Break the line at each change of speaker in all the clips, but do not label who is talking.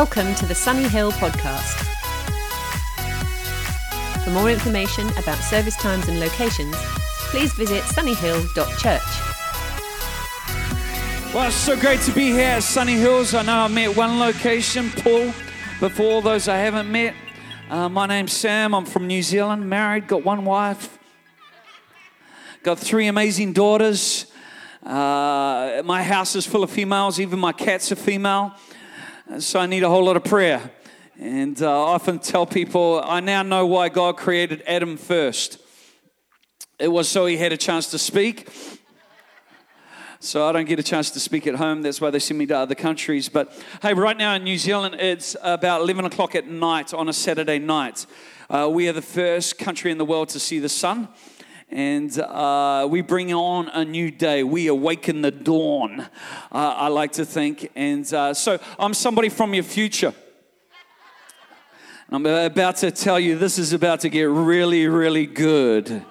Welcome to the Sunny Hill podcast. For more information about service times and locations, please visit sunnyhill.church.
Well, it's so great to be here at Sunny Hills. I know I met one location, Paul, but for all those I haven't met, uh, my name's Sam. I'm from New Zealand, married, got one wife, got three amazing daughters. Uh, my house is full of females, even my cat's a female. So I need a whole lot of prayer. And uh, I often tell people, I now know why God created Adam first. It was so he had a chance to speak. So I don't get a chance to speak at home. That's why they send me to other countries. But hey, right now in New Zealand, it's about 11 o'clock at night on a Saturday night. Uh, we are the first country in the world to see the sun and uh, we bring on a new day. We awaken the dawn, uh, I like to think. And uh, so I'm somebody from your future. I'm about to tell you this is about to get really, really good.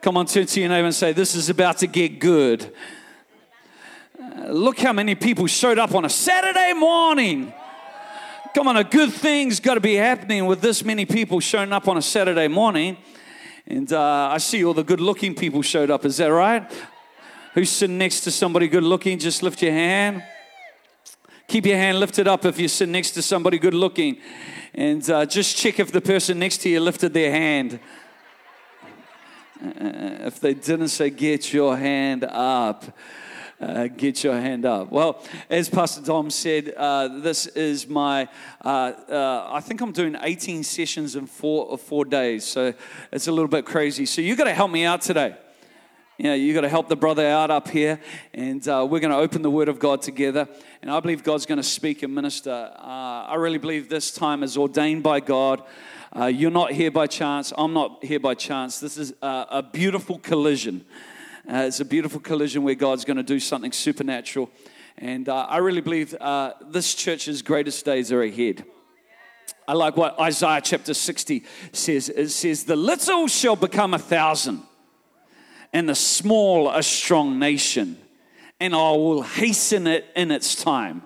Come on, turn to your neighbor and say, This is about to get good. Look how many people showed up on a Saturday morning. Come on, a good thing's got to be happening with this many people showing up on a Saturday morning. And uh, I see all the good looking people showed up. Is that right? Who's sitting next to somebody good looking? Just lift your hand. Keep your hand lifted up if you're sitting next to somebody good looking. And uh, just check if the person next to you lifted their hand. Uh, if they didn't say, get your hand up. Uh, get your hand up. Well, as Pastor Dom said, uh, this is my, uh, uh I think I'm doing 18 sessions in four, or four days. So it's a little bit crazy. So you got to help me out today. You know, you got to help the brother out up here, and uh, we're going to open the Word of God together. And I believe God's going to speak and minister. Uh, I really believe this time is ordained by God. you're not here by chance. I'm not here by chance. This is a beautiful collision. Uh, it's a beautiful collision where God's going to do something supernatural. And uh, I really believe uh, this church's greatest days are ahead. I like what Isaiah chapter 60 says. It says, The little shall become a thousand, and the small a strong nation, and I will hasten it in its time.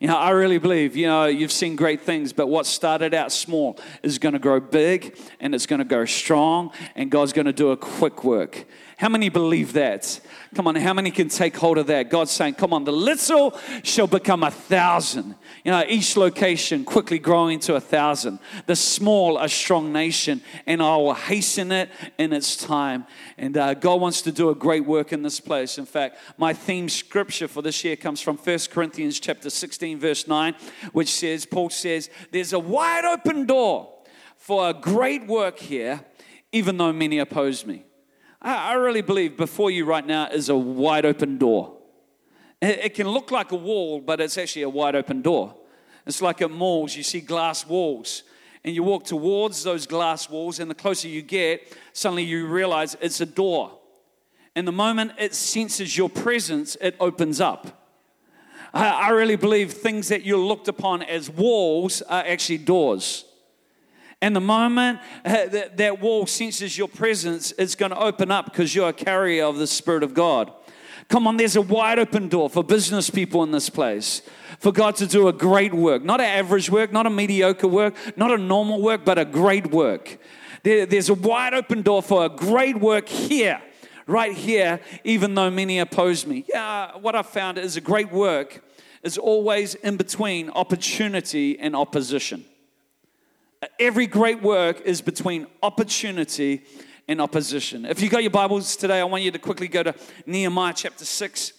You know, I really believe, you know, you've seen great things, but what started out small is going to grow big and it's going to go strong, and God's going to do a quick work. How many believe that? Come on, how many can take hold of that? God's saying, Come on, the little shall become a thousand. You know, each location quickly growing to a thousand. The small, a strong nation, and I will hasten it in its time. And uh, God wants to do a great work in this place. In fact, my theme scripture for this year comes from 1 Corinthians chapter 16, verse 9, which says, Paul says, There's a wide open door for a great work here, even though many oppose me. I really believe before you right now is a wide open door. It can look like a wall, but it's actually a wide open door. It's like at malls, you see glass walls, and you walk towards those glass walls, and the closer you get, suddenly you realize it's a door. And the moment it senses your presence, it opens up. I really believe things that you looked upon as walls are actually doors. And the moment uh, that, that wall senses your presence, it's going to open up because you're a carrier of the Spirit of God. Come on, there's a wide open door for business people in this place. For God to do a great work, not an average work, not a mediocre work, not a normal work, but a great work. There, there's a wide open door for a great work here, right here, even though many oppose me. Yeah, what I've found is a great work is always in between opportunity and opposition. Every great work is between opportunity and opposition. If you got your Bibles today, I want you to quickly go to Nehemiah chapter 6.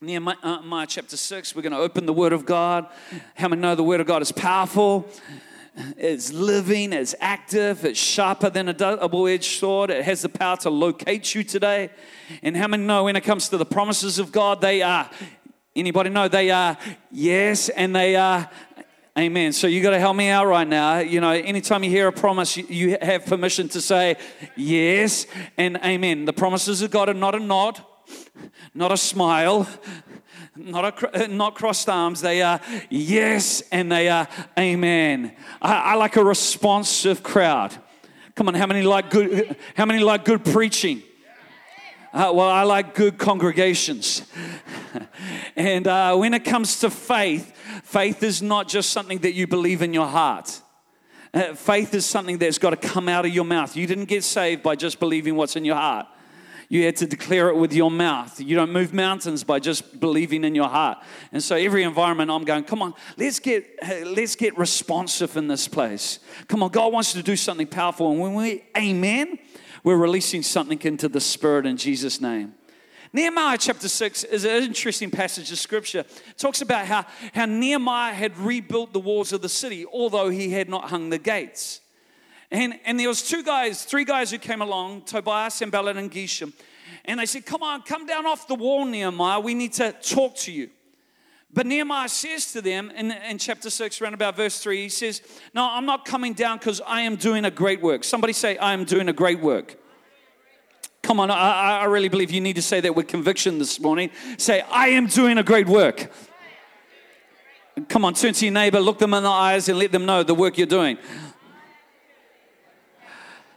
Nehemiah chapter 6, we're going to open the Word of God. How many know the Word of God is powerful? It's living, it's active, it's sharper than a double edged sword. It has the power to locate you today. And how many know when it comes to the promises of God, they are, anybody know, they are yes and they are Amen. So you got to help me out right now. You know, anytime you hear a promise, you have permission to say yes and amen. The promises of God are not a nod, not a smile, not a uh, not crossed arms. They are yes and they are amen. I, I like a responsive crowd. Come on, how many like good? How many like good preaching? Uh, well, I like good congregations. And uh, when it comes to faith, faith is not just something that you believe in your heart. Uh, faith is something that's got to come out of your mouth. You didn't get saved by just believing what's in your heart. You had to declare it with your mouth. You don't move mountains by just believing in your heart. And so every environment I'm going, come on, let's get let's get responsive in this place. Come on, God wants to do something powerful. And when we amen, we're releasing something into the spirit in Jesus' name. Nehemiah chapter 6 is an interesting passage of scripture. It talks about how, how Nehemiah had rebuilt the walls of the city, although he had not hung the gates. And, and there was two guys, three guys who came along, Tobias, Sanballat, and Geshem. And they said, come on, come down off the wall, Nehemiah. We need to talk to you. But Nehemiah says to them in, in chapter 6, around about verse 3, he says, No, I'm not coming down because I am doing a great work. Somebody say, I am doing a great work. Come on, I, I really believe you need to say that with conviction this morning. Say, I am doing a great work. Come on, turn to your neighbor, look them in the eyes, and let them know the work you're doing.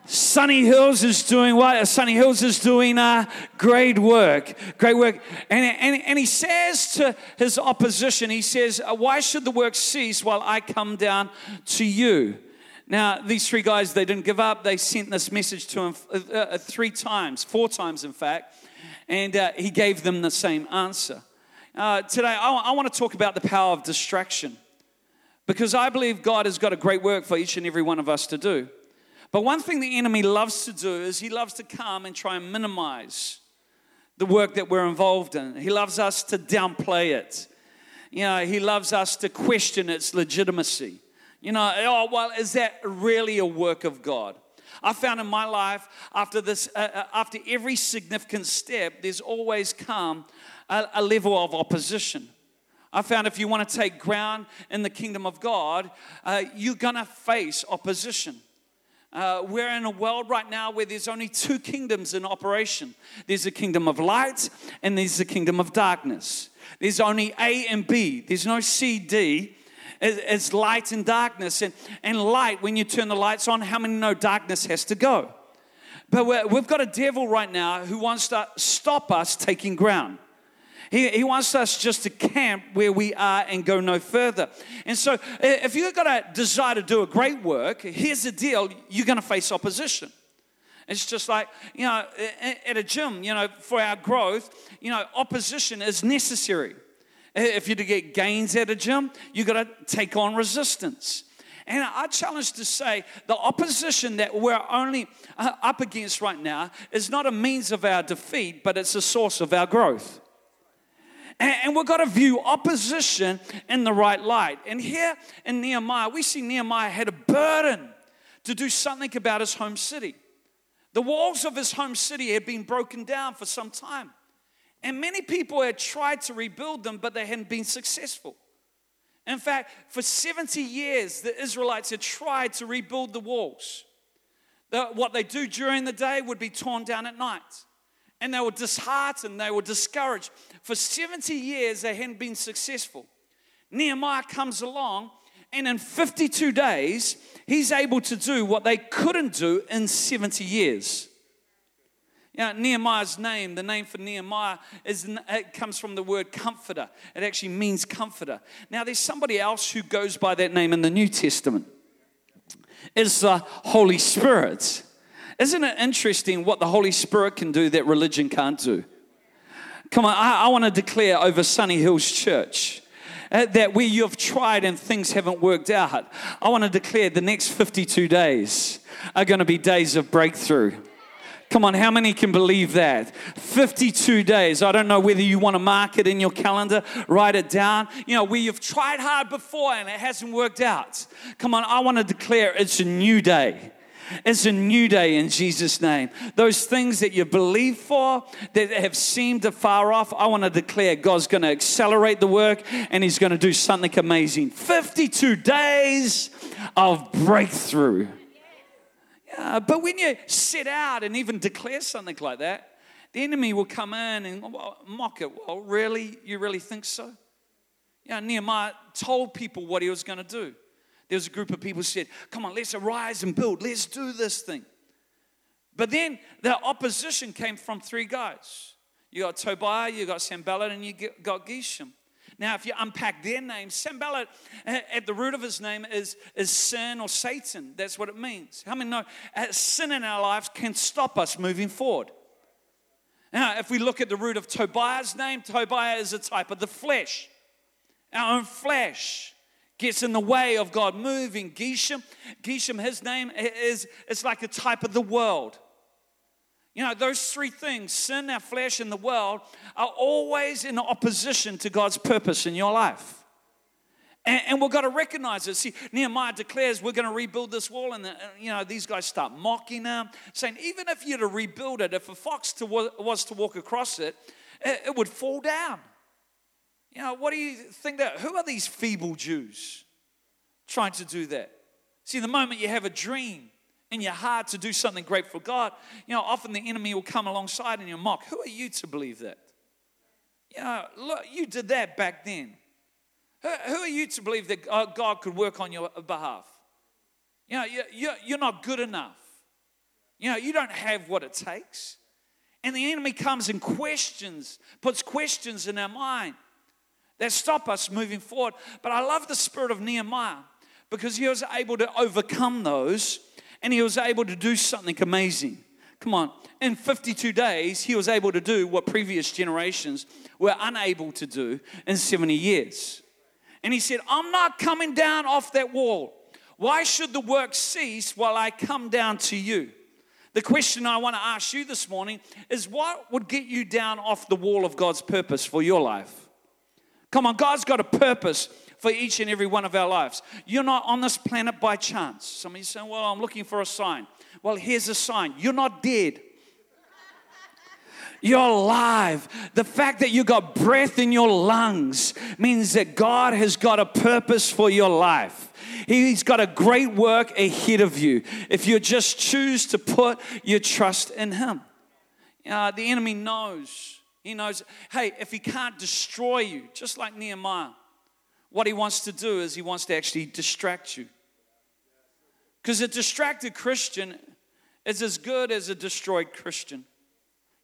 Sunny Hills is doing what? Sunny Hills is doing uh, great work. Great work. And, and, and he says to his opposition, he says, uh, Why should the work cease while I come down to you? Now, these three guys, they didn't give up. They sent this message to him uh, uh three times, four times, in fact. And uh, he gave them the same answer. Uh, today, I, I want to talk about the power of distraction because I believe God has got a great work for each and every one of us to do. But one thing the enemy loves to do is he loves to come and try and minimize the work that we're involved in. He loves us to downplay it. You know, he loves us to question its legitimacy. You know, oh, well, is that really a work of God? I found in my life, after this, uh, uh after every significant step, there's always come a, a level of opposition. I found if you want to take ground in the kingdom of God, uh, you're going to face opposition. Uh, we're in a world right now where there's only two kingdoms in operation there's a kingdom of light and there's a kingdom of darkness. There's only A and B, there's no C, D. It's light and darkness. And, and light, when you turn the lights on, how many know darkness has to go? But we've got a devil right now who wants to stop us taking ground. He, he wants us just to camp where we are and go no further. And so, if you've got a desire to do a great work, here's the deal you're going to face opposition. It's just like, you know, at a gym, you know, for our growth, you know, opposition is necessary. If you're to get gains at a gym, you've got to take on resistance. And I challenge to say the opposition that we're only uh, up against right now is not a means of our defeat, but it's a source of our growth. And, we've got to view opposition in the right light. And here in Nehemiah, we see Nehemiah had a burden to do something about his home city. The walls of his home city had been broken down for some time. And many people had tried to rebuild them, but they hadn't been successful. In fact, for 70 years, the Israelites had tried to rebuild the walls. What they do during the day would be torn down at night and they were disheartened, they were discouraged. For 70 years, they hadn't been successful. Nehemiah comes along, and in 52 days, he's able to do what they couldn't do in 70 years. You Nehemiah's name, the name for Nehemiah, is, it comes from the word comforter. It actually means comforter. Now, there's somebody else who goes by that name in the New Testament. It's the Holy Spirit. Isn't it interesting what the Holy Spirit can do that religion can't do? Come on, I, I want to declare over Sunny Hills Church. Uh, that where you've tried and things haven't worked out, I want to declare the next 52 days are going to be days of breakthrough. Come on, how many can believe that? 52 days. I don't know whether you want to mark it in your calendar, write it down. You know, where you've tried hard before and it hasn't worked out. Come on, I want to declare it's a new day. It's a new day in Jesus' name. Those things that you believe for that have seemed far off, I want to declare God's going to accelerate the work and He's going to do something amazing. 52 days of breakthrough. Yeah, but when you sit out and even declare something like that, the enemy will come in and mock it. Well, really? You really think so? Yeah, Nehemiah told people what he was going to do there was a group of people who said, Come on, let's arise and build. Let's do this thing. But then the opposition came from three guys. You got Tobiah, you got Sanballat, and you got Geshem. Now, if you unpack their names, Sanballat, at the root of his name is, is sin or Satan. That's what it means. How many know uh, sin in our lives can stop us moving forward? Now, if we look at the root of Tobiah's name, Tobiah is a type of the flesh. Our own flesh gets in the way of God moving. Geshem, Geshem, his name is it's like a type of the world. You know, those three things, sin, our flesh, and the world, are always in opposition to God's purpose in your life. And, and we've got to recognize it. See, Nehemiah declares we're going to rebuild this wall, and the, you know these guys start mocking him, saying even if you're to rebuild it, if a fox to, was to walk across it, it, it would fall down. You know, what do you think that? Who are these feeble Jews trying to do that? See, the moment you have a dream in your heart to do something great for God, you know, often the enemy will come alongside and you mock. Who are you to believe that? You know, look, you did that back then. Who, who are you to believe that uh, God could work on your behalf? You know, you're, you're not good enough. You know, you don't have what it takes. And the enemy comes and questions, puts questions in our mind that stop us moving forward. But I love the spirit of Nehemiah because he was able to overcome those and he was able to do something amazing. Come on, in 52 days, he was able to do what previous generations were unable to do in 70 years. And he said, I'm not coming down off that wall. Why should the work cease while I come down to you? The question I want to ask you this morning is what would get you down off the wall of God's purpose for your life? Come on, God's got a purpose for each and every one of our lives. You're not on this planet by chance. Some of you saying, Well, I'm looking for a sign. Well, here's a sign you're not dead. You're alive. The fact that you got breath in your lungs means that God has got a purpose for your life. He's got a great work ahead of you if you just choose to put your trust in Him. Uh, the enemy knows. He knows, hey, if he can't destroy you, just like Nehemiah, what he wants to do is he wants to actually distract you. Because a distracted Christian is as good as a destroyed Christian.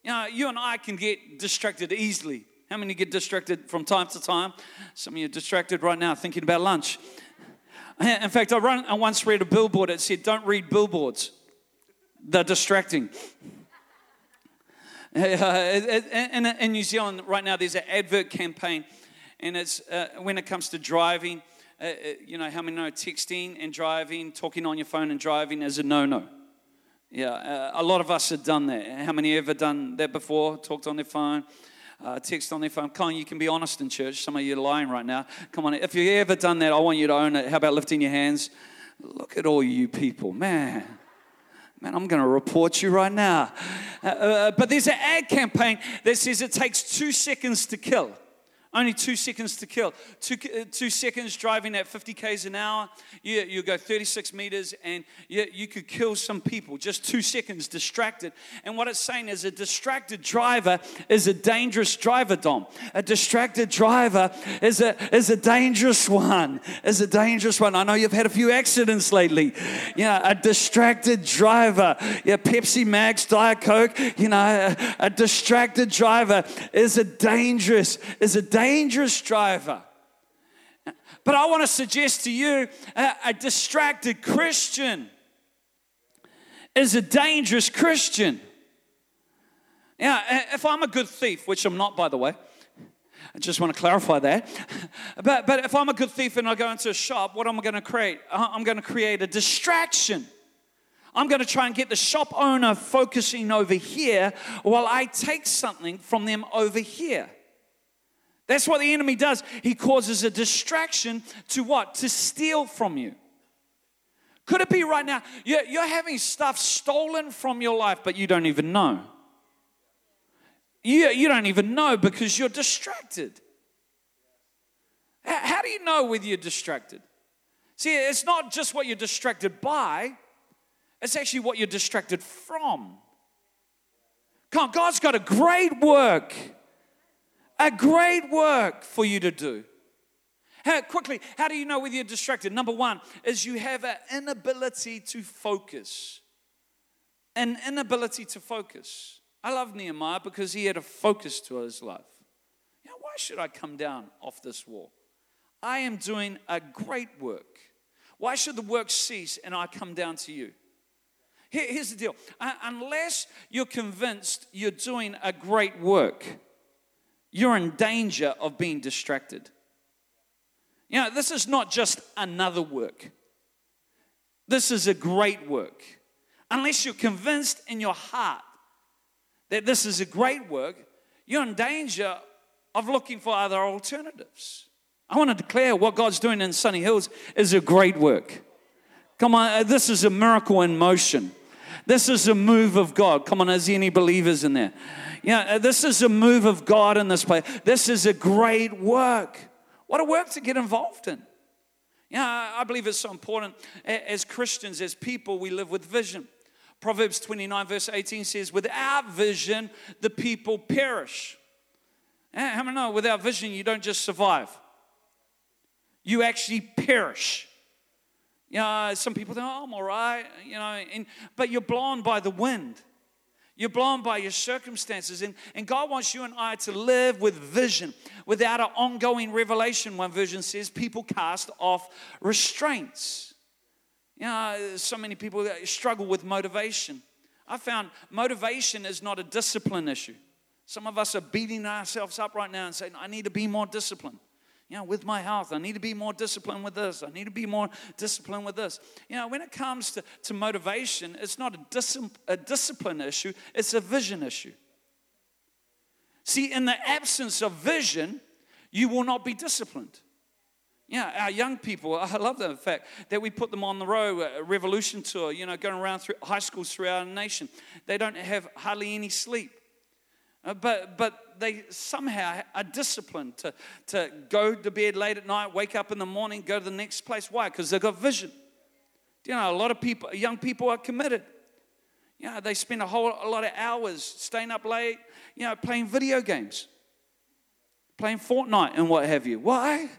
You know, you and I can get distracted easily. How many get distracted from time to time? Some of you are distracted right now thinking about lunch. In fact, I, run, I once read a billboard that said, Don't read billboards, they're distracting. in, New Zealand right now, there's an advert campaign and it's uh, when it comes to driving, uh, uh, you know, how many know texting and driving, talking on your phone and driving is a no no. Yeah, uh, a lot of us have done that. How many ever done that before? Talked on their phone, uh, text on their phone. Come on, you can be honest in church. Some of you are lying right now. Come on, if you've ever done that, I want you to own it. How about lifting your hands? Look at all you people, man. Man, I'm going to report you right now. Uh, uh, but there's an ad campaign that says it takes two seconds to kill. Only two seconds to kill. Two, uh, two seconds driving at 50 k's an hour. You, you go 36 meters and you, you could kill some people. Just two seconds distracted. And what it's saying is a distracted driver is a dangerous driver, Dom. A distracted driver is a, is a dangerous one. Is a dangerous one. I know you've had a few accidents lately. You know, a distracted driver. Yeah, Pepsi Max, Diet Coke. You know, a, a distracted driver is a dangerous, is a dangerous dangerous driver. But I want to suggest to you a, a distracted Christian is a dangerous Christian. Yeah, if I'm a good thief, which I'm not, by the way, I just want to clarify that. But, but if I'm a good thief and I go into a shop, what am I going to create? Uh, I'm going to create a distraction. I'm going to try and get the shop owner focusing over here while I take something from them over here. That's what the enemy does. He causes a distraction to what? To steal from you. Could it be right now you're, having stuff stolen from your life, but you don't even know? You, you don't even know because you're distracted. How, how do you know whether you're distracted? See, it's not just what you're distracted by, it's actually what you're distracted from. Come on, God's got a great work a great work for you to do. How, quickly, how do you know whether you're distracted? Number one is you have an inability to focus. An inability to focus. I love Nehemiah because he had a focus to his life. Why should I come down off this wall? I am doing a great work. Why should the work cease and I come down to you? Here's the deal uh, unless you're convinced you're doing a great work, you're in danger of being distracted. You know, this is not just another work, this is a great work. Unless you're convinced in your heart that this is a great work, you're in danger of looking for other alternatives. I want to declare what God's doing in Sunny Hills is a great work. Come on, uh, this is a miracle in motion. This is a move of God. Come on, is there any believers in there? Yeah, uh, this is a move of God in this place. This is a great work. What a work to get involved in. Yeah, I believe it's so important. As Christians, as people, we live with vision. Proverbs 29, verse 18 says, Without vision, the people perish. How many know without vision, you don't just survive? you actually perish. You know, some people think, oh, I'm all right, you know, and, but you're blown by the wind. You're blown by your circumstances. And, and God wants you and I to live with vision without an ongoing revelation. One version says people cast off restraints. You know, so many people struggle with motivation. I found motivation is not a discipline issue. Some of us are beating ourselves up right now and saying, I need to be more disciplined you know, with my health. I need to be more disciplined with this. I need to be more disciplined with this. You know, when it comes to, to motivation, it's not a, dis- a discipline issue, it's a vision issue. See, in the absence of vision, you will not be disciplined. Yeah, our young people, I love the fact that we put them on the road, a revolution tour, you know, going around through high schools throughout our nation. They don't have hardly any sleep. Uh, but, but they somehow are disciplined to, to go to bed late at night, wake up in the morning, go to the next place. Why? Because they've got vision. You know, a lot of people, young people are committed. You know, they spend a whole a lot of hours staying up late, you know, playing video games, playing Fortnite and what have you. Why?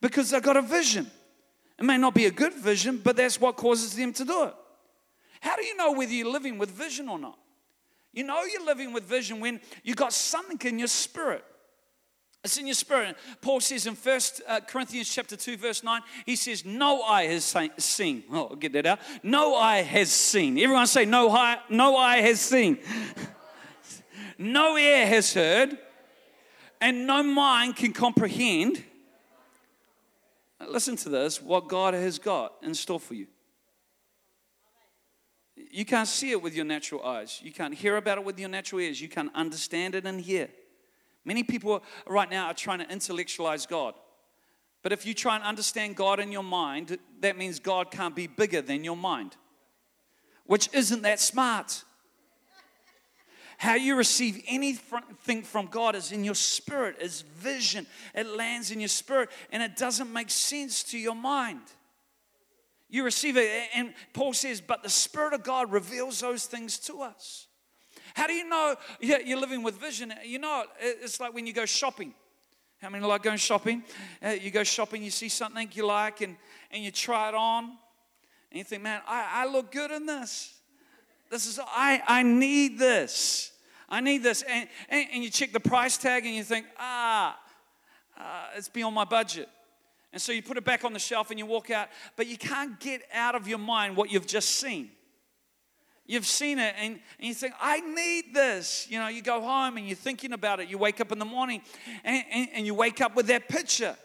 Because they've got a vision. It may not be a good vision, but that's what causes them to do it. How do you know whether you're living with vision or not? You know you're living with vision when you got something in your spirit. It's in your spirit. Paul says in First uh, Corinthians chapter 2, verse 9, he says, No eye has seen. Oh, get that out. No eye has seen. Everyone say, No eye, no eye has seen. no ear has heard, and no mind can comprehend. Listen to this what God has got in store for you. You can't see it with your natural eyes. You can't hear about it with your natural ears. You can't understand it and hear. Many people right now are trying to intellectualize God. But if you try and understand God in your mind, that means God can't be bigger than your mind, which isn't that smart. How you receive anything from God is in your spirit, is vision. It lands in your spirit, and it doesn't make sense to your mind. You receive it. And Paul says, but the Spirit of God reveals those things to us. How do you know you're living with vision? You know, it's like when you go shopping. How many like going shopping? Uh, you go shopping, you see something you like, and, and you try it on, and you think, man, I, I look good in this. This is, I, I need this. I need this. And, and, and you check the price tag and you think, ah, uh, it's beyond my budget. And so you put it back on the shelf and you walk out, but you can't get out of your mind what you've just seen. You've seen it and, and you think, I need this. You know, you go home and you're thinking about it. You wake up in the morning and, and, and you wake up with that picture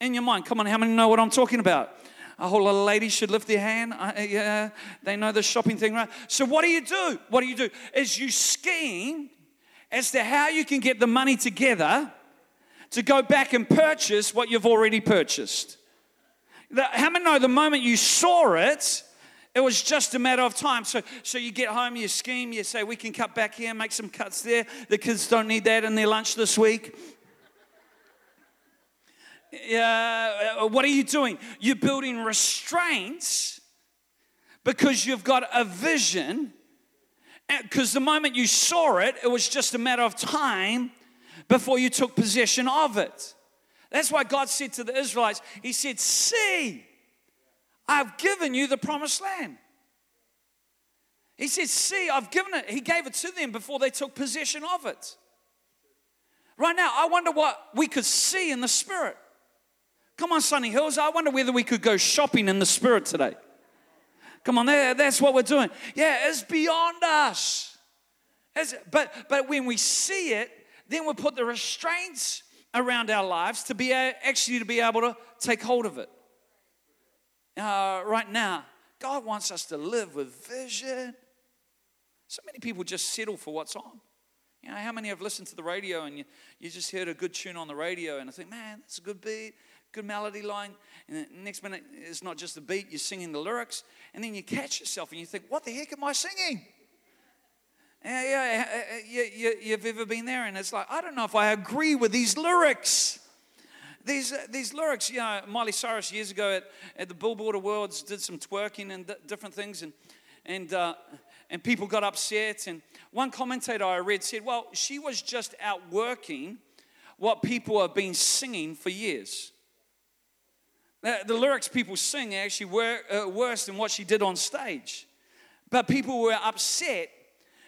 in your mind. Come on, how many know what I'm talking about? A whole lot of ladies should lift their hand. Uh, yeah, they know the shopping thing, right? So, what do you do? What do you do? Is you scheme as to how you can get the money together to go back and purchase what you've already purchased. How many know the moment you saw it, it was just a matter of time. So, so you get home, you scheme, you say, we can cut back here, make some cuts there. The kids don't need that in their lunch this week. Uh, what are you doing? You're building restraints because you've got a vision. Because the moment you saw it, it was just a matter of time before you took possession of it. That's why God said to the Israelites, He said, See, I've given you the promised land. He says, See, I've given it. He gave it to them before they took possession of it. Right now, I wonder what we could see in the Spirit. Come on, Sunny Hills. I wonder whether we could go shopping in the Spirit today. Come on, that's what we're doing. Yeah, it's beyond us. It's, but, but when we see it, then we put the restraints around our lives to be actually to be able to take hold of it. Uh, right now, God wants us to live with vision. So many people just settle for what's on. You know, how many have listened to the radio and you, you just heard a good tune on the radio and I think, man, that's a good beat, good melody line. And the next minute, it's not just the beat, you're singing the lyrics. And then you catch yourself and you think, what the heck am I singing? Yeah, yeah, you, you, you've ever been there and it's like, I don't know if I agree with these lyrics. These, uh, these lyrics, you know, Miley Cyrus years ago at, at the Billboard Awards did some twerking and d- different things, and, and, uh, and people got upset. And one commentator I read said, well, she was just outworking what people have been singing for years. The, the lyrics people sing are actually were, uh, worse than what she did on stage. But people were upset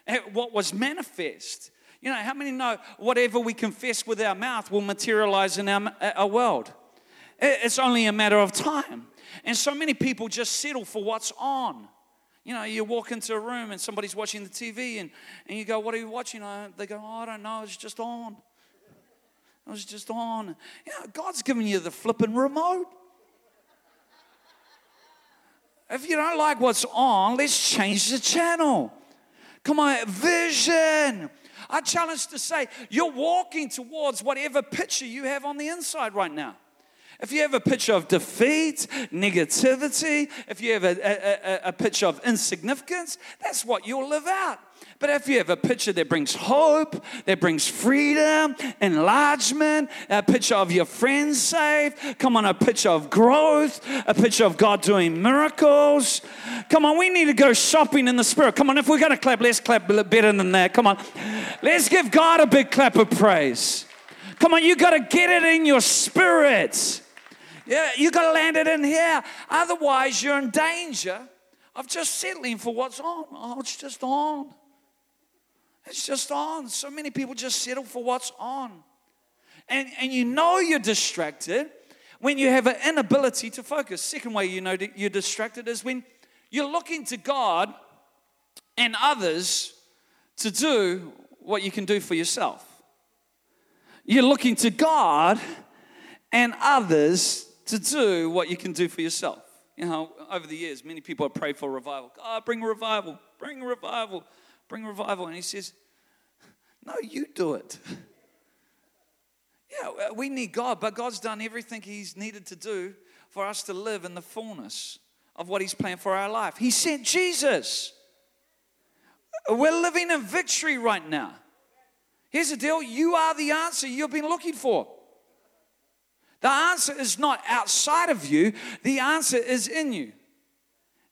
Eh, what was manifest. You know, how many know whatever we confess with our mouth will materialize in our, eh, our world? Eh, it's only a matter of time. And so many people just settle for what's on. You know, you walk into a room and somebody's watching the TV and, and you go, What are you watching? Uh, they go, oh, I don't know, it's just on. It was just on. You know, God's giving you the flipping remote. If you don't like what's on, let's change the channel. On, vision. I challenge to say, you're walking towards whatever picture you have on the inside right now. If you have a picture of defeat, negativity, if you have a, a, a, picture of insignificance, that's what you'll live out. But if you have a picture that brings hope, that brings freedom, enlargement, a picture of your friends saved, come on, a picture of growth, a picture of God doing miracles. Come on, we need to go shopping in the spirit. Come on, if we're going to clap, let's clap better than that. Come on, let's give God a big clap of praise. Come on, you got to get it in your spirit. Yeah, you got to land it in here. Otherwise, you're in danger of just settling for what's on. Oh, it's just on. It's just on. So many people just settle for what's on. And, and you know you're distracted when you have an inability to focus. Second way you know you're distracted is when you're looking to God and others to do what you can do for yourself. You're looking to God and others to do what you can do for yourself. You know, over the years, many people have prayed for revival. God, bring revival, bring revival, bring revival. And he says, No, you do it. Yeah, uh, we need God, but God's done everything He's needed to do for us to live in the fullness of what He's planned for our life. He sent Jesus. We're living in victory right now. Here's the deal you are the answer you've been looking for. The answer is not outside of you, the answer is in you.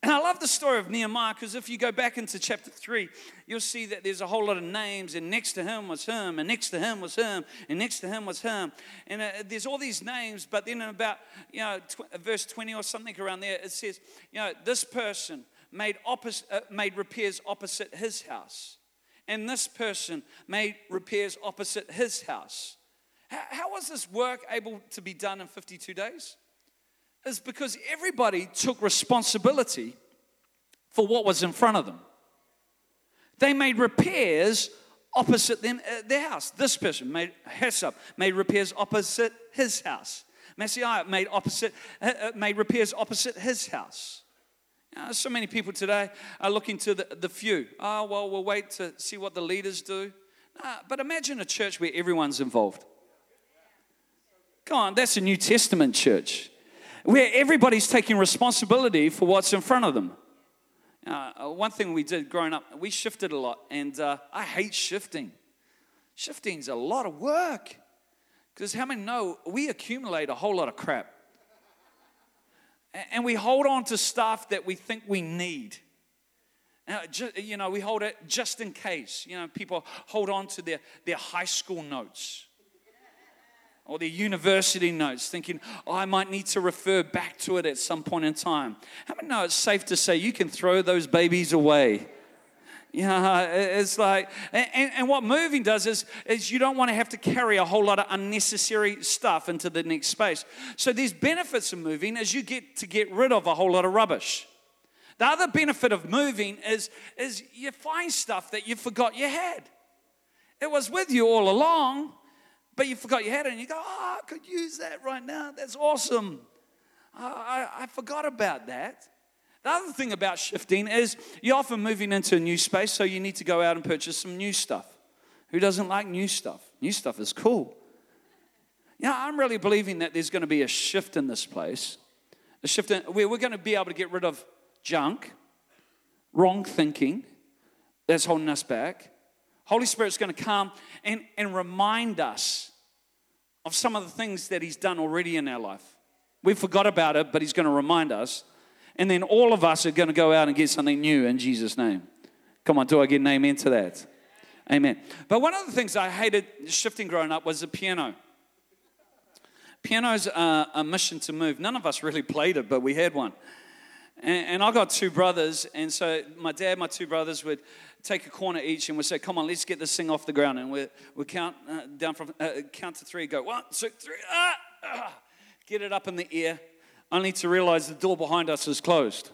And I love the story of Nehemiah because if you go back into chapter 3, you'll see that there's a whole lot of names, and next to him was him, and next to him was him, and next to him was him. And uh, there's all these names, but then in about, you know, tw- verse 20 or something around there, it says, you know, this person made, oppos- uh, made repairs opposite his house, and this person made repairs opposite his house. How, was this work able to be done in 52 days? Is because everybody took responsibility for what was in front of them. They made repairs opposite them, uh, their house. This person made Hasshub made repairs opposite his house. Messiah made opposite uh, uh, made repairs opposite his house. You know, so many people today are looking to the, the few. Oh well, we'll wait to see what the leaders do. but imagine a church where everyone's involved. Come on, that's a New Testament church where everybody's taking responsibility for what's in front of them. Uh, one thing we did growing up, we shifted a lot, and uh, I hate shifting. Shifting's a lot of work. Because how many know we accumulate a whole lot of crap? And we hold on to stuff that we think we need. Uh, you know, we hold it just in case. You know, people hold on to their, their high school notes or the university notes, thinking, oh, I might need to refer back to it at some point in time. How many know it's safe to say you can throw those babies away? Know, it's like, and, and what moving does is, is you don't want to have to carry a whole lot of unnecessary stuff into the next space. So there's benefits of moving as you get to get rid of a whole lot of rubbish. The other benefit of moving is, is you find stuff that you forgot you had. It was with you all along, but you forgot you had it, and you go, oh, I could use that right now. That's awesome. I, I, I forgot about that. The other thing about shifting is you're often moving into a new space, so you need to go out and purchase some new stuff. Who doesn't like new stuff? New stuff is cool. Yeah, I'm really believing that there's going to be a shift in this place. A shift in, we're going to be able to get rid of junk, wrong thinking that's holding us back. Holy Spirit's going to come and, and remind us of some of the things that He's done already in our life. We forgot about it, but He's going to remind us. And then all of us are going to go out and get something new in Jesus' name. Come on, do I get an amen to that? Amen. But one of the things I hated shifting growing up was the piano. Piano's a, a mission to move. None of us really played it, but we had one. And, and I got two brothers, and so my dad, my two brothers would take a corner each, and we'd say, "Come on, let's get this thing off the ground." And we we count uh, down from uh, count to three, go one, two, three, ah, ah, get it up in the air, only to realize the door behind us is closed.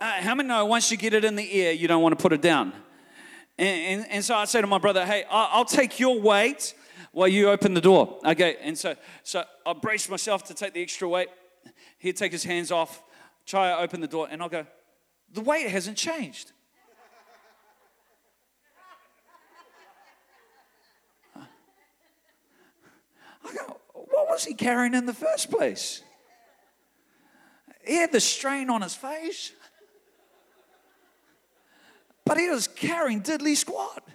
Uh, how many know once you get it in the air, you don't want to put it down? And, and, and so I say to my brother, "Hey, I'll, I'll take your weight." while you open the door. Okay, and so so I brace myself to take the extra weight. He'd take his hands off, try to open the door, and I'll go, the weight hasn't changed. I go, what was he carrying in the first place? He had the strain on his face, but he was carrying diddly squat.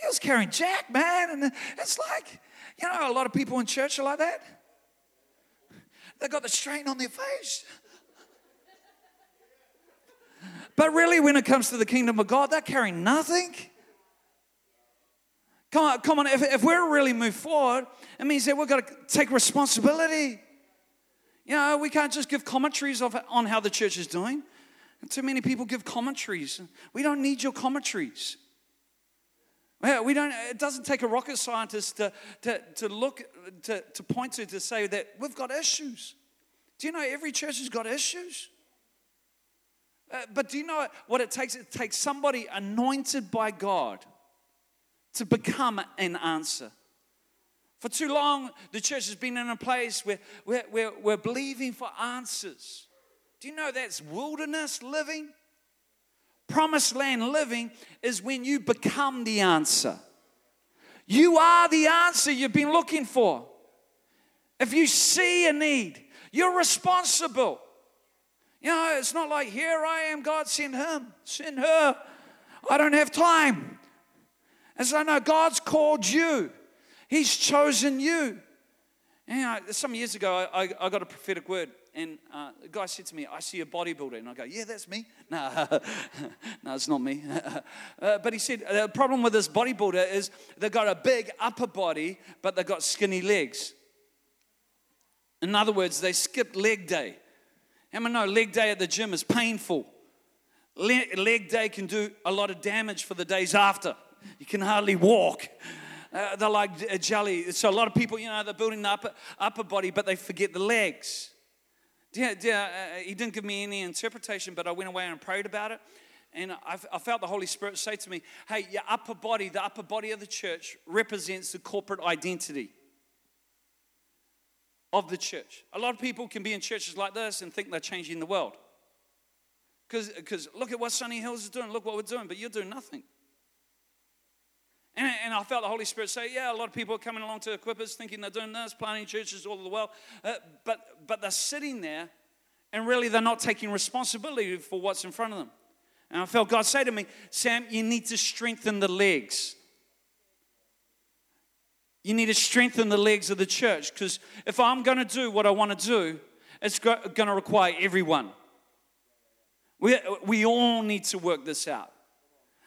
He was carrying Jack, man, and it's like, you know, a lot of people in church are like that. They got the strain on their face. But really, when it comes to the kingdom of God, they're carrying nothing. Come on, come on. If, if we're really move forward, it means that we've got to take responsibility. You know, we can't just give commentaries of, on how the church is doing. Too many people give commentaries. We don't need your commentaries. We don't, it doesn't take a rocket scientist to, to, to look, to, to point to, to say that we've got issues. Do you know every church has got issues? Uh, but do you know what it takes? It takes somebody anointed by God to become an answer. For too long, the church has been in a place where we're, we're, we're believing for answers. Do you know that's wilderness living? Promised land living is when you become the answer. You are the answer you've been looking for. If you see a need, you're responsible. You know, it's not like, here I am, God, send him, send her. I don't have time. And so, no, God's called you, He's chosen you. You know, some years ago, I, I, I got a prophetic word and uh, the guy said to me, I see a bodybuilder. And I go, Yeah, that's me. No, no, it's not me. uh, but he said, The problem with this bodybuilder is they've got a big upper body, but they've got skinny legs. In other words, they skipped leg day. How many know leg day at the gym is painful? Leg, leg day can do a lot of damage for the days after. You can hardly walk. Uh, they're like jelly. So a lot of people, you know, they're building the upper, upper body, but they forget the legs. Yeah, yeah, uh, he didn't give me any interpretation, but I went away and prayed about it. And I, I felt the Holy Spirit say to me, Hey, your upper body, the upper body of the church, represents the corporate identity of the church. A lot of people can be in churches like this and think they're changing the world. Because look at what Sunny Hills is doing, look what we're doing, but you're doing nothing. And, and, I felt the Holy Spirit say, yeah, a lot of people are coming along to equip us thinking they're doing this, planting churches all over the world. Uh, but, but they're sitting there and really they're not taking responsibility for what's in front of them. And I felt God say to me, Sam, you need to strengthen the legs. You need to strengthen the legs of the church because if I'm going to do what I want to do, it's going to require everyone. We, we all need to work this out.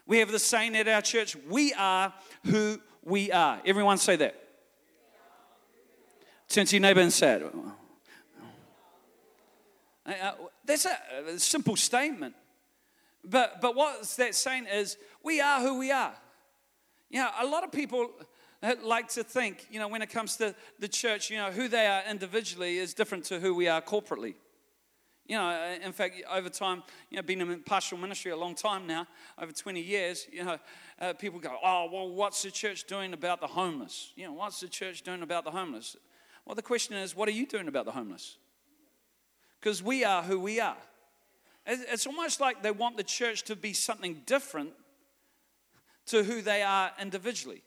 We have the saying at our church we are who we are. Everyone say that. Turn to your neighbor and say it. Uh, that's a simple statement. But, but what that saying is, we are who we are. You know, a lot of people like to think, you know, when it comes to the church, you know, who they are individually is different to who we are corporately. You know, in fact, over time, you know, been in pastoral ministry a long time now, over 20 years, you know, uh, people go, oh, well, what's the church doing about the homeless? You know, what's the church doing about the homeless? Well, the question is, what are you doing about the homeless? Because we are who we are. It's almost like they want the church to be something different to who they are individually.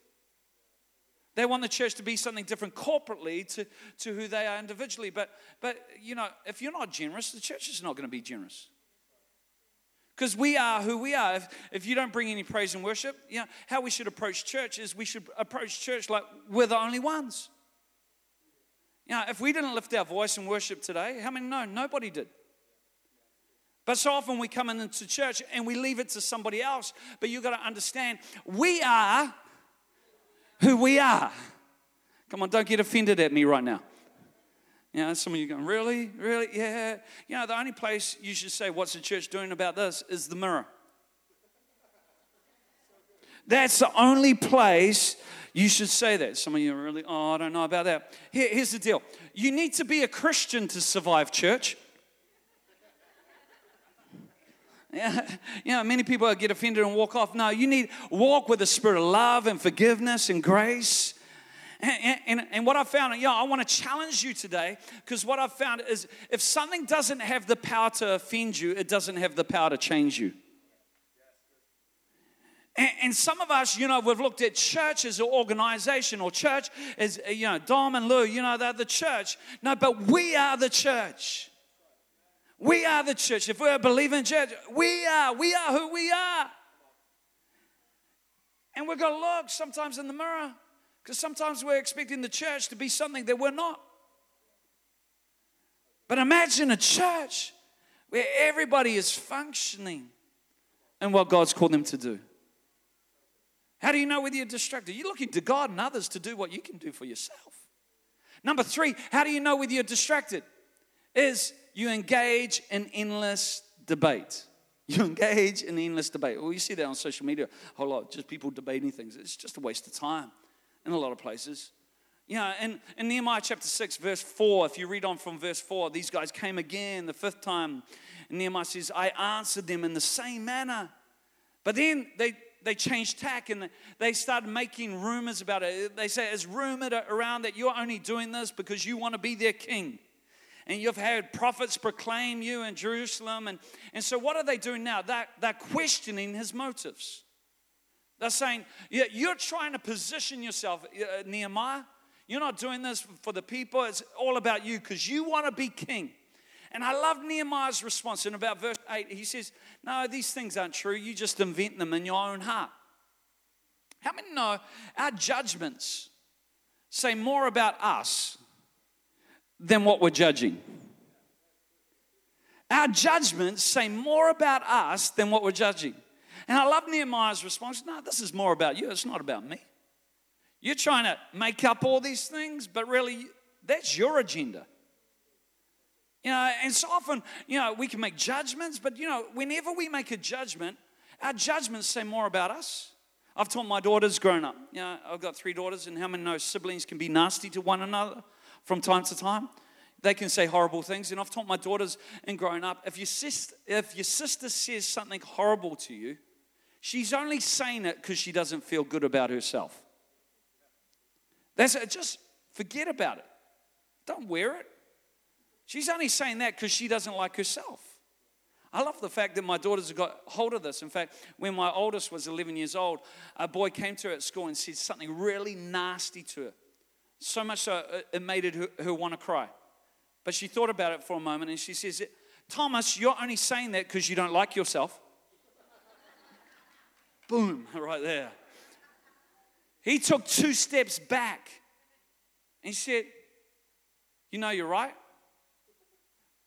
They want the church to be something different corporately to, to who they are individually. But, but, you know, if you're not generous, the church is not going to be generous. Because we are who we are. If, if you don't bring any praise and worship, you know, how we should approach church is we should approach church like we're the only ones. You know, if we didn't lift our voice and worship today, how many know? Nobody did. But so often we come into church and we leave it to somebody else. But you've got to understand, we are who we are. Come on, don't get offended at me right now. You know, some of you going, really? Really? Yeah. You know, the only place you should say, what's the church doing about this, is the mirror. That's the only place you should say that. Some of you are really, oh, I don't know about that. Here, here's the deal you need to be a Christian to survive church. Yeah, you know, many people get offended and walk off. No, you need walk with a spirit of love and forgiveness and grace. And, and, and what I found, yeah, I want to challenge you today because what I've found is if something doesn't have the power to offend you, it doesn't have the power to change you. And some of us, you know, we've looked at church as an organization or church as, you know, Dom and Lou, you know, they're the church. No, but we are the church. We are the church. If we're a believing church, we are. We are who we are. And we've got to look sometimes in the mirror because sometimes we're expecting the church to be something that we're not. But imagine a church where everybody is functioning in what God's called them to do. How do you know whether you're distracted? You're looking to God and others to do what you can do for yourself. Number three, how do you know whether you're distracted? Is you engage in endless debate. You engage in endless debate. Well, you see that on social media a whole lot, just people debating things. It's just a waste of time in a lot of places. You know, in, in Nehemiah chapter 6, verse 4, if you read on from verse 4, these guys came again the fifth time. And Nehemiah says, I answered them in the same manner. But then they, they changed tack and they started making rumors about it. They say it's rumored around that you're only doing this because you want to be their king and you've had prophets proclaim you in Jerusalem. And, and so, what are they doing now? They're, they're questioning his motives. They're saying, yeah, You're trying to position yourself, uh, Nehemiah. You're not doing this for the people, it's all about you because you want to be king. And I love Nehemiah's response in about verse 8. He says, No, these things aren't true. You just invent them in your own heart. How many know our judgments say more about us than what we're judging. Our judgments say more about us than what we're judging. And I love Nehemiah's response no, this is more about you, it's not about me. You're trying to make up all these things, but really, that's your agenda. You know, and so often, you know, we can make judgments, but you know, whenever we make a judgment, our judgments say more about us. I've taught my daughters growing up. You know, I've got three daughters, and how many know siblings can be nasty to one another? From time to time. They can say horrible things. And I've taught my daughters and growing up if your, sister, if your sister says something horrible to you, she's only saying it because she doesn't feel good about herself. That's it. Just forget about it. Don't wear it. She's only saying that because she doesn't like herself. I love the fact that my daughters have got hold of this. In fact, when my oldest was 11 years old, a boy came to her at school and said something really nasty to her. So much so it made it her, her want to cry. But she thought about it for a moment and she says, Thomas, you're only saying that because you don't like yourself. Boom, right there. He took two steps back and said, You know, you're right.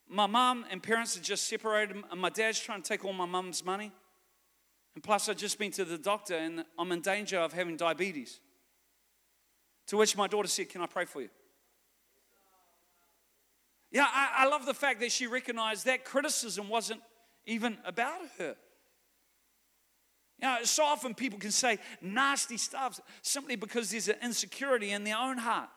My mom and parents are just separated, and my dad's trying to take all my mum's money. And plus, I've just been to the doctor and I'm in danger of having diabetes. To which my daughter said, Can I pray for you? Yeah, I, I love the fact that she recognized that criticism wasn't even about her. You know, so often people can say nasty stuff simply because there's an insecurity in their own heart.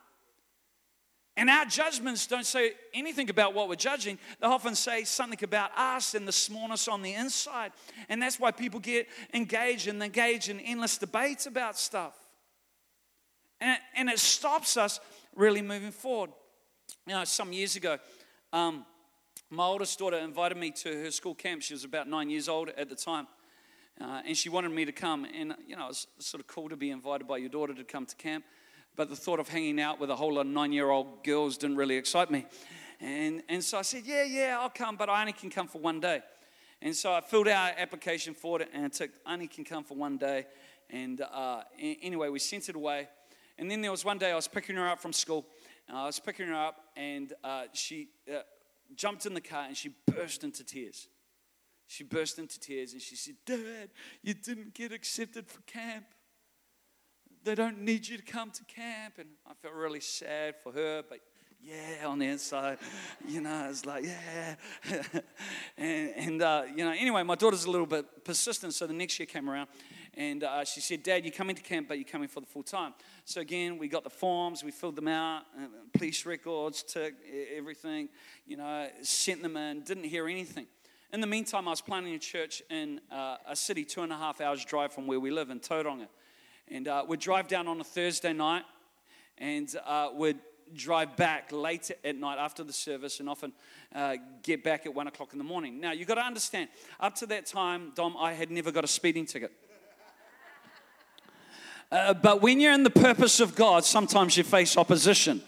And our judgments don't say anything about what we're judging. They often say something about us and the smallness on the inside. And that's why people get engaged and engage in endless debates about stuff. And, and it stops us really moving forward. You know, some years ago, um, my oldest daughter invited me to her school camp. She was about nine years old at the time. Uh, and she wanted me to come. And, you know, it's sort of cool to be invited by your daughter to come to camp. But the thought of hanging out with a whole lot of nine year old girls didn't really excite me. And, and so I said, Yeah, yeah, I'll come, but I only can come for one day. And so I filled out an application for it and it took, only can come for one day. And uh, anyway, we sent it away. And then there was one day I was picking her up from school. And I was picking her up and uh, she uh, jumped in the car and she burst into tears. She burst into tears and she said, Dad, you didn't get accepted for camp. They don't need you to come to camp. And I felt really sad for her, but yeah, on the inside, you know, it's like, yeah. and, and uh, you know, anyway, my daughter's a little bit persistent, so the next year came around and uh, she said, Dad, you're coming to camp, but you're coming for the full time. So again, we got the forms, we filled them out, uh, police records, took everything, you know, sent them in, didn't hear anything. In the meantime, I was planning a church in uh, a city two and a half hours drive from where we live in Tauranga. And uh, we'd drive down on a Thursday night and uh, we'd drive back late at night after the service and often uh, get back at one o'clock in the morning. Now, you've got to understand, up to that time, Dom, I had never got a speeding ticket. Uh, but when you're in the purpose of God, sometimes you face opposition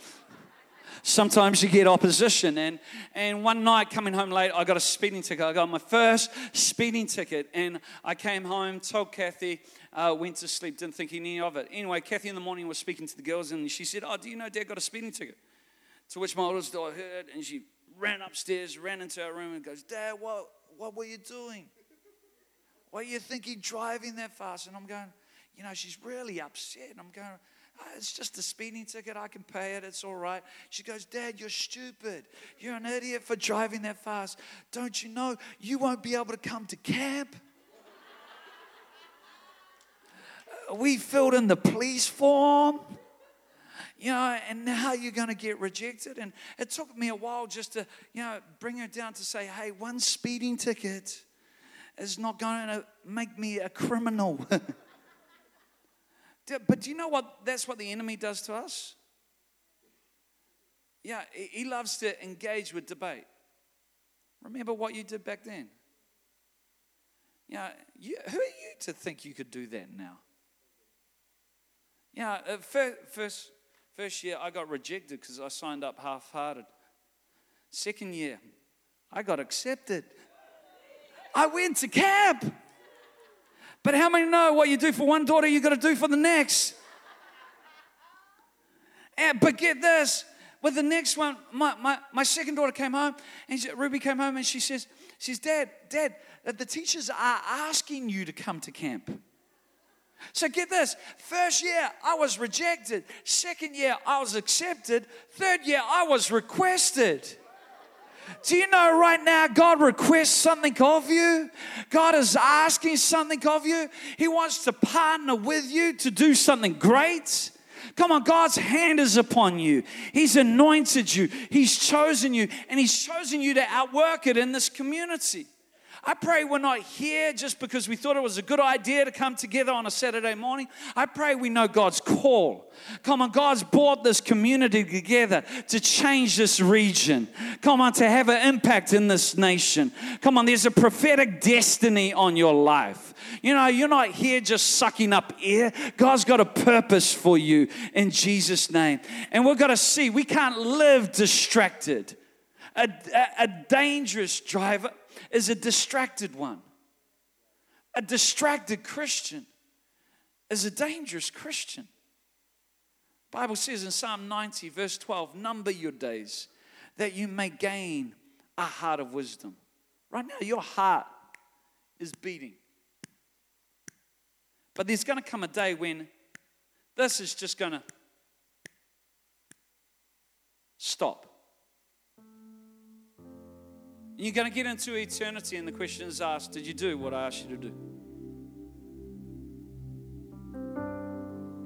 sometimes you get opposition. And, and one night coming home late, I got a speeding ticket. I got my first speeding ticket. And I came home, told Kathy, uh, went to sleep, didn't think any of it. Anyway, Kathy in the morning was speaking to the girls and she said, Oh, do you know Dad got a speeding ticket? To which my oldest daughter heard and she ran upstairs, ran into our room and goes, Dad, what, what were you doing? Why are you thinking driving that fast? And I'm going, you know, she's really upset. And I'm going, Oh, it's just a speeding ticket. I can pay it. It's all right. She goes, Dad, you're stupid. You're an idiot for driving that fast. Don't you know you won't be able to come to camp? Uh, we filled in the police form you know, and now you're going to get rejected. And it took me a while just to, you know, bring her down to say, hey, one speeding ticket is not going to make me a criminal. But do you know what? That's what the enemy does to us. Yeah, he loves to engage with debate. Remember what you did back then. Yeah, you, who are you to think you could do that now? Yeah, uh, first, first year I got rejected because I signed up half hearted. Second year, I got accepted. I went to camp. But how many know what you do for one daughter, you got to do for the next? And, but get this with the next one, my, my, my second daughter came home, and she, Ruby came home, and she says, she says, Dad, Dad, uh, the teachers are asking you to come to camp. So get this first year I was rejected, second year I was accepted, third year I was requested. Do you know right now God requests something of you? God is asking something of you. He wants to partner with you to do something great. Come on, God's hand is upon you. He's anointed you, He's chosen you, and He's chosen you to outwork it in this community. I pray we're not here just because we thought it was a good idea to come together on a Saturday morning. I pray we know God's call. Come on, God's brought this community together to change this region. Come on, to have an impact in this nation. Come on, there's a prophetic destiny on your life. You know, you're not here just sucking up air. God's got a purpose for you in Jesus' name. And we've got to see we can't live distracted. A, a, a dangerous driver is a distracted one. A distracted Christian is a dangerous Christian. Bible says in Psalm 90, verse 12, number your days that you may gain a heart of wisdom. Right now, your heart is beating. But there's going to come a day when this is just going to stop. You're going to get into eternity, and the question is asked Did you do what I asked you to do?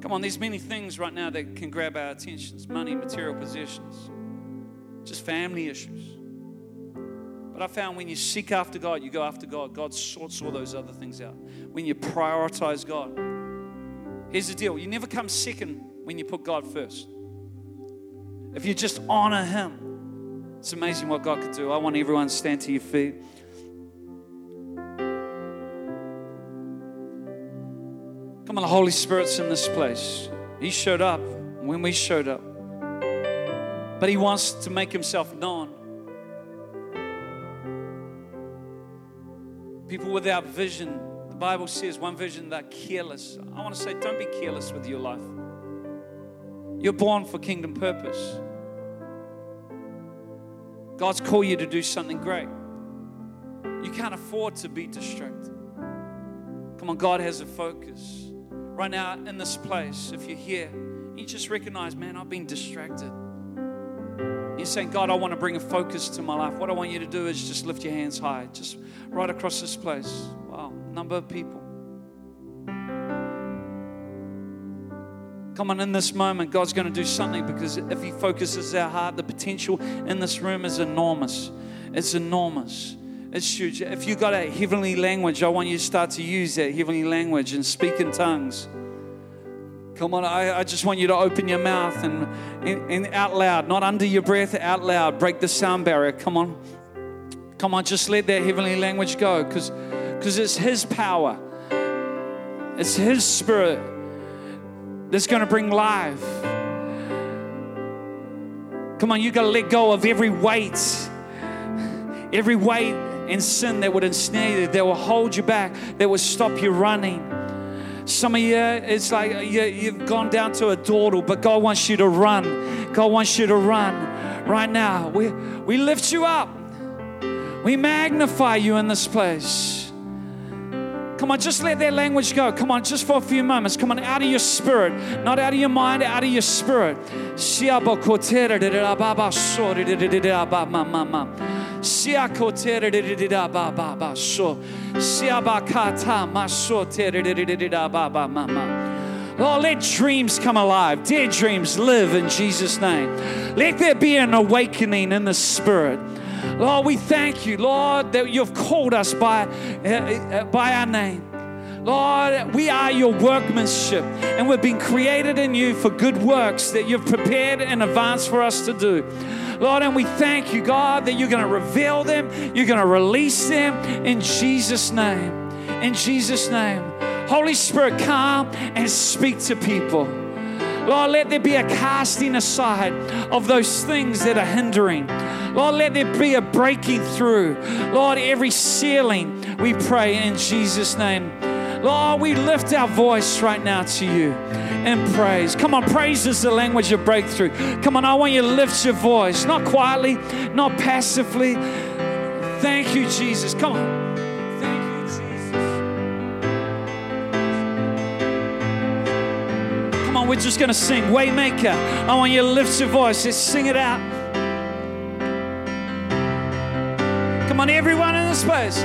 Come on, there's many things right now that can grab our attentions money, material possessions, just family issues. But I found when you seek after God, you go after God, God sorts all those other things out. When you prioritize God, here's the deal you never come second when you put God first. If you just honor Him, it's amazing what God could do. I want everyone to stand to your feet. Come on, the Holy Spirit's in this place. He showed up when we showed up. But He wants to make Himself known. People without vision, the Bible says one vision, they're careless. I want to say, don't be careless with your life. You're born for kingdom purpose. God's called you to do something great. You can't afford to be distracted. Come on, God has a focus right now in this place, if you're here, you just recognize, man, I've been distracted. You're saying, God, I want to bring a focus to my life. What I want you to do is just lift your hands high, just right across this place. Wow, number of people. Come on, in this moment, God's going to do something because if He focuses our heart, the potential in this room is enormous. It's enormous. It's huge. If you've got a heavenly language, I want you to start to use that heavenly language and speak in tongues. Come on, I, I just want you to open your mouth and, and, and out loud, not under your breath, out loud. Break the sound barrier. Come on. Come on, just let that heavenly language go because because it's His power, it's His Spirit that's going to bring life. Come on, you got to let go of every weight, every weight and sin that would ensnare you, that will hold you back, that will stop you running. Some of you, it's like you, you've gone down to a dawdle, but God wants you to run. God wants you to run right now. We, we lift you up, we magnify you in this place. Come on, just let that language go. Come on, just for a few moments. Come on, out of your spirit, not out of your mind, out of your spirit. Oh, let dreams come alive. Dead dreams live in Jesus' name. Let there be an awakening in the spirit. Lord, we thank you, Lord, that you've called us by, uh, by our name. Lord, we are your workmanship, and we've been created in you for good works that you've prepared in advance for us to do. Lord, and we thank you, God, that you're going to reveal them, you're going to release them in Jesus' name. In Jesus' name. Holy Spirit, come and speak to people. Lord, let there be a casting aside of those things that are hindering. Lord, let there be a breaking through. Lord, every ceiling, we pray in Jesus' name. Lord, we lift our voice right now to you in praise. Come on, praise is the language of breakthrough. Come on, I want you to lift your voice, not quietly, not passively. Thank you, Jesus. Come on. We're just going to sing Waymaker. I want you to lift your voice. Let's sing it out. Come on, everyone in this place.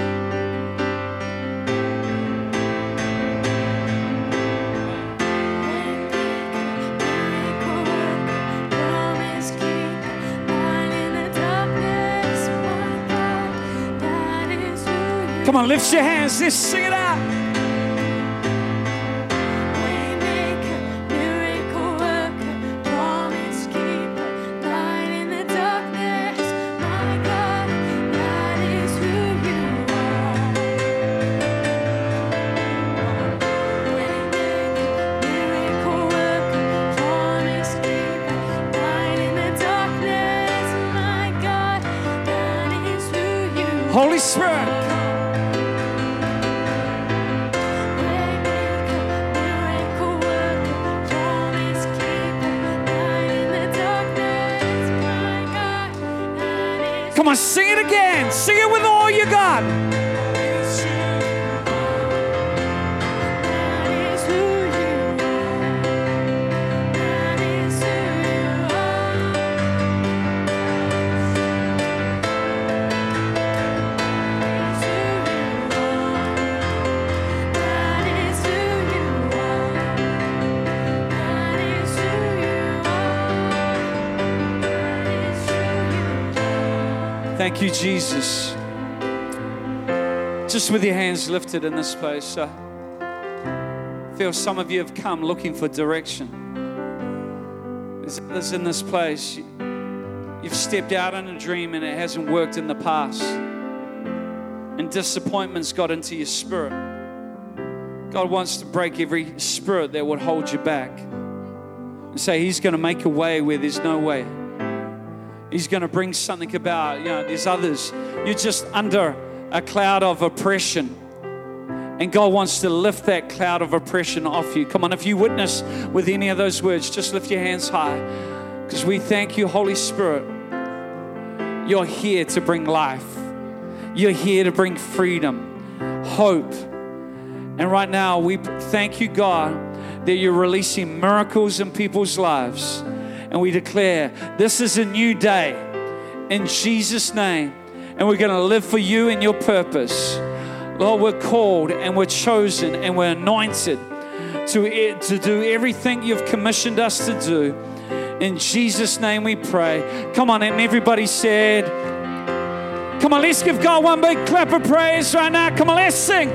Come on, lift your hands. Let's sing it Thank you, Jesus. Just with your hands lifted in this place, I feel some of you have come looking for direction. There's others in this place. You've stepped out on a dream and it hasn't worked in the past. And disappointment's got into your spirit. God wants to break every spirit that would hold you back and say, He's going to make a way where there's no way. He's going to bring something about. You know, there's others. You're just under a cloud of oppression. And God wants to lift that cloud of oppression off you. Come on, if you witness with any of those words, just lift your hands high. Because we thank you, Holy Spirit. You're here to bring life, you're here to bring freedom, hope. And right now, we thank you, God, that you're releasing miracles in people's lives. And we declare this is a new day in Jesus' name. And we're going to live for you and your purpose. Lord, we're called and we're chosen and we're anointed to, to do everything you've commissioned us to do. In Jesus' name we pray. Come on, and everybody said, Come on, let's give God one big clap of praise right now. Come on, let's sing.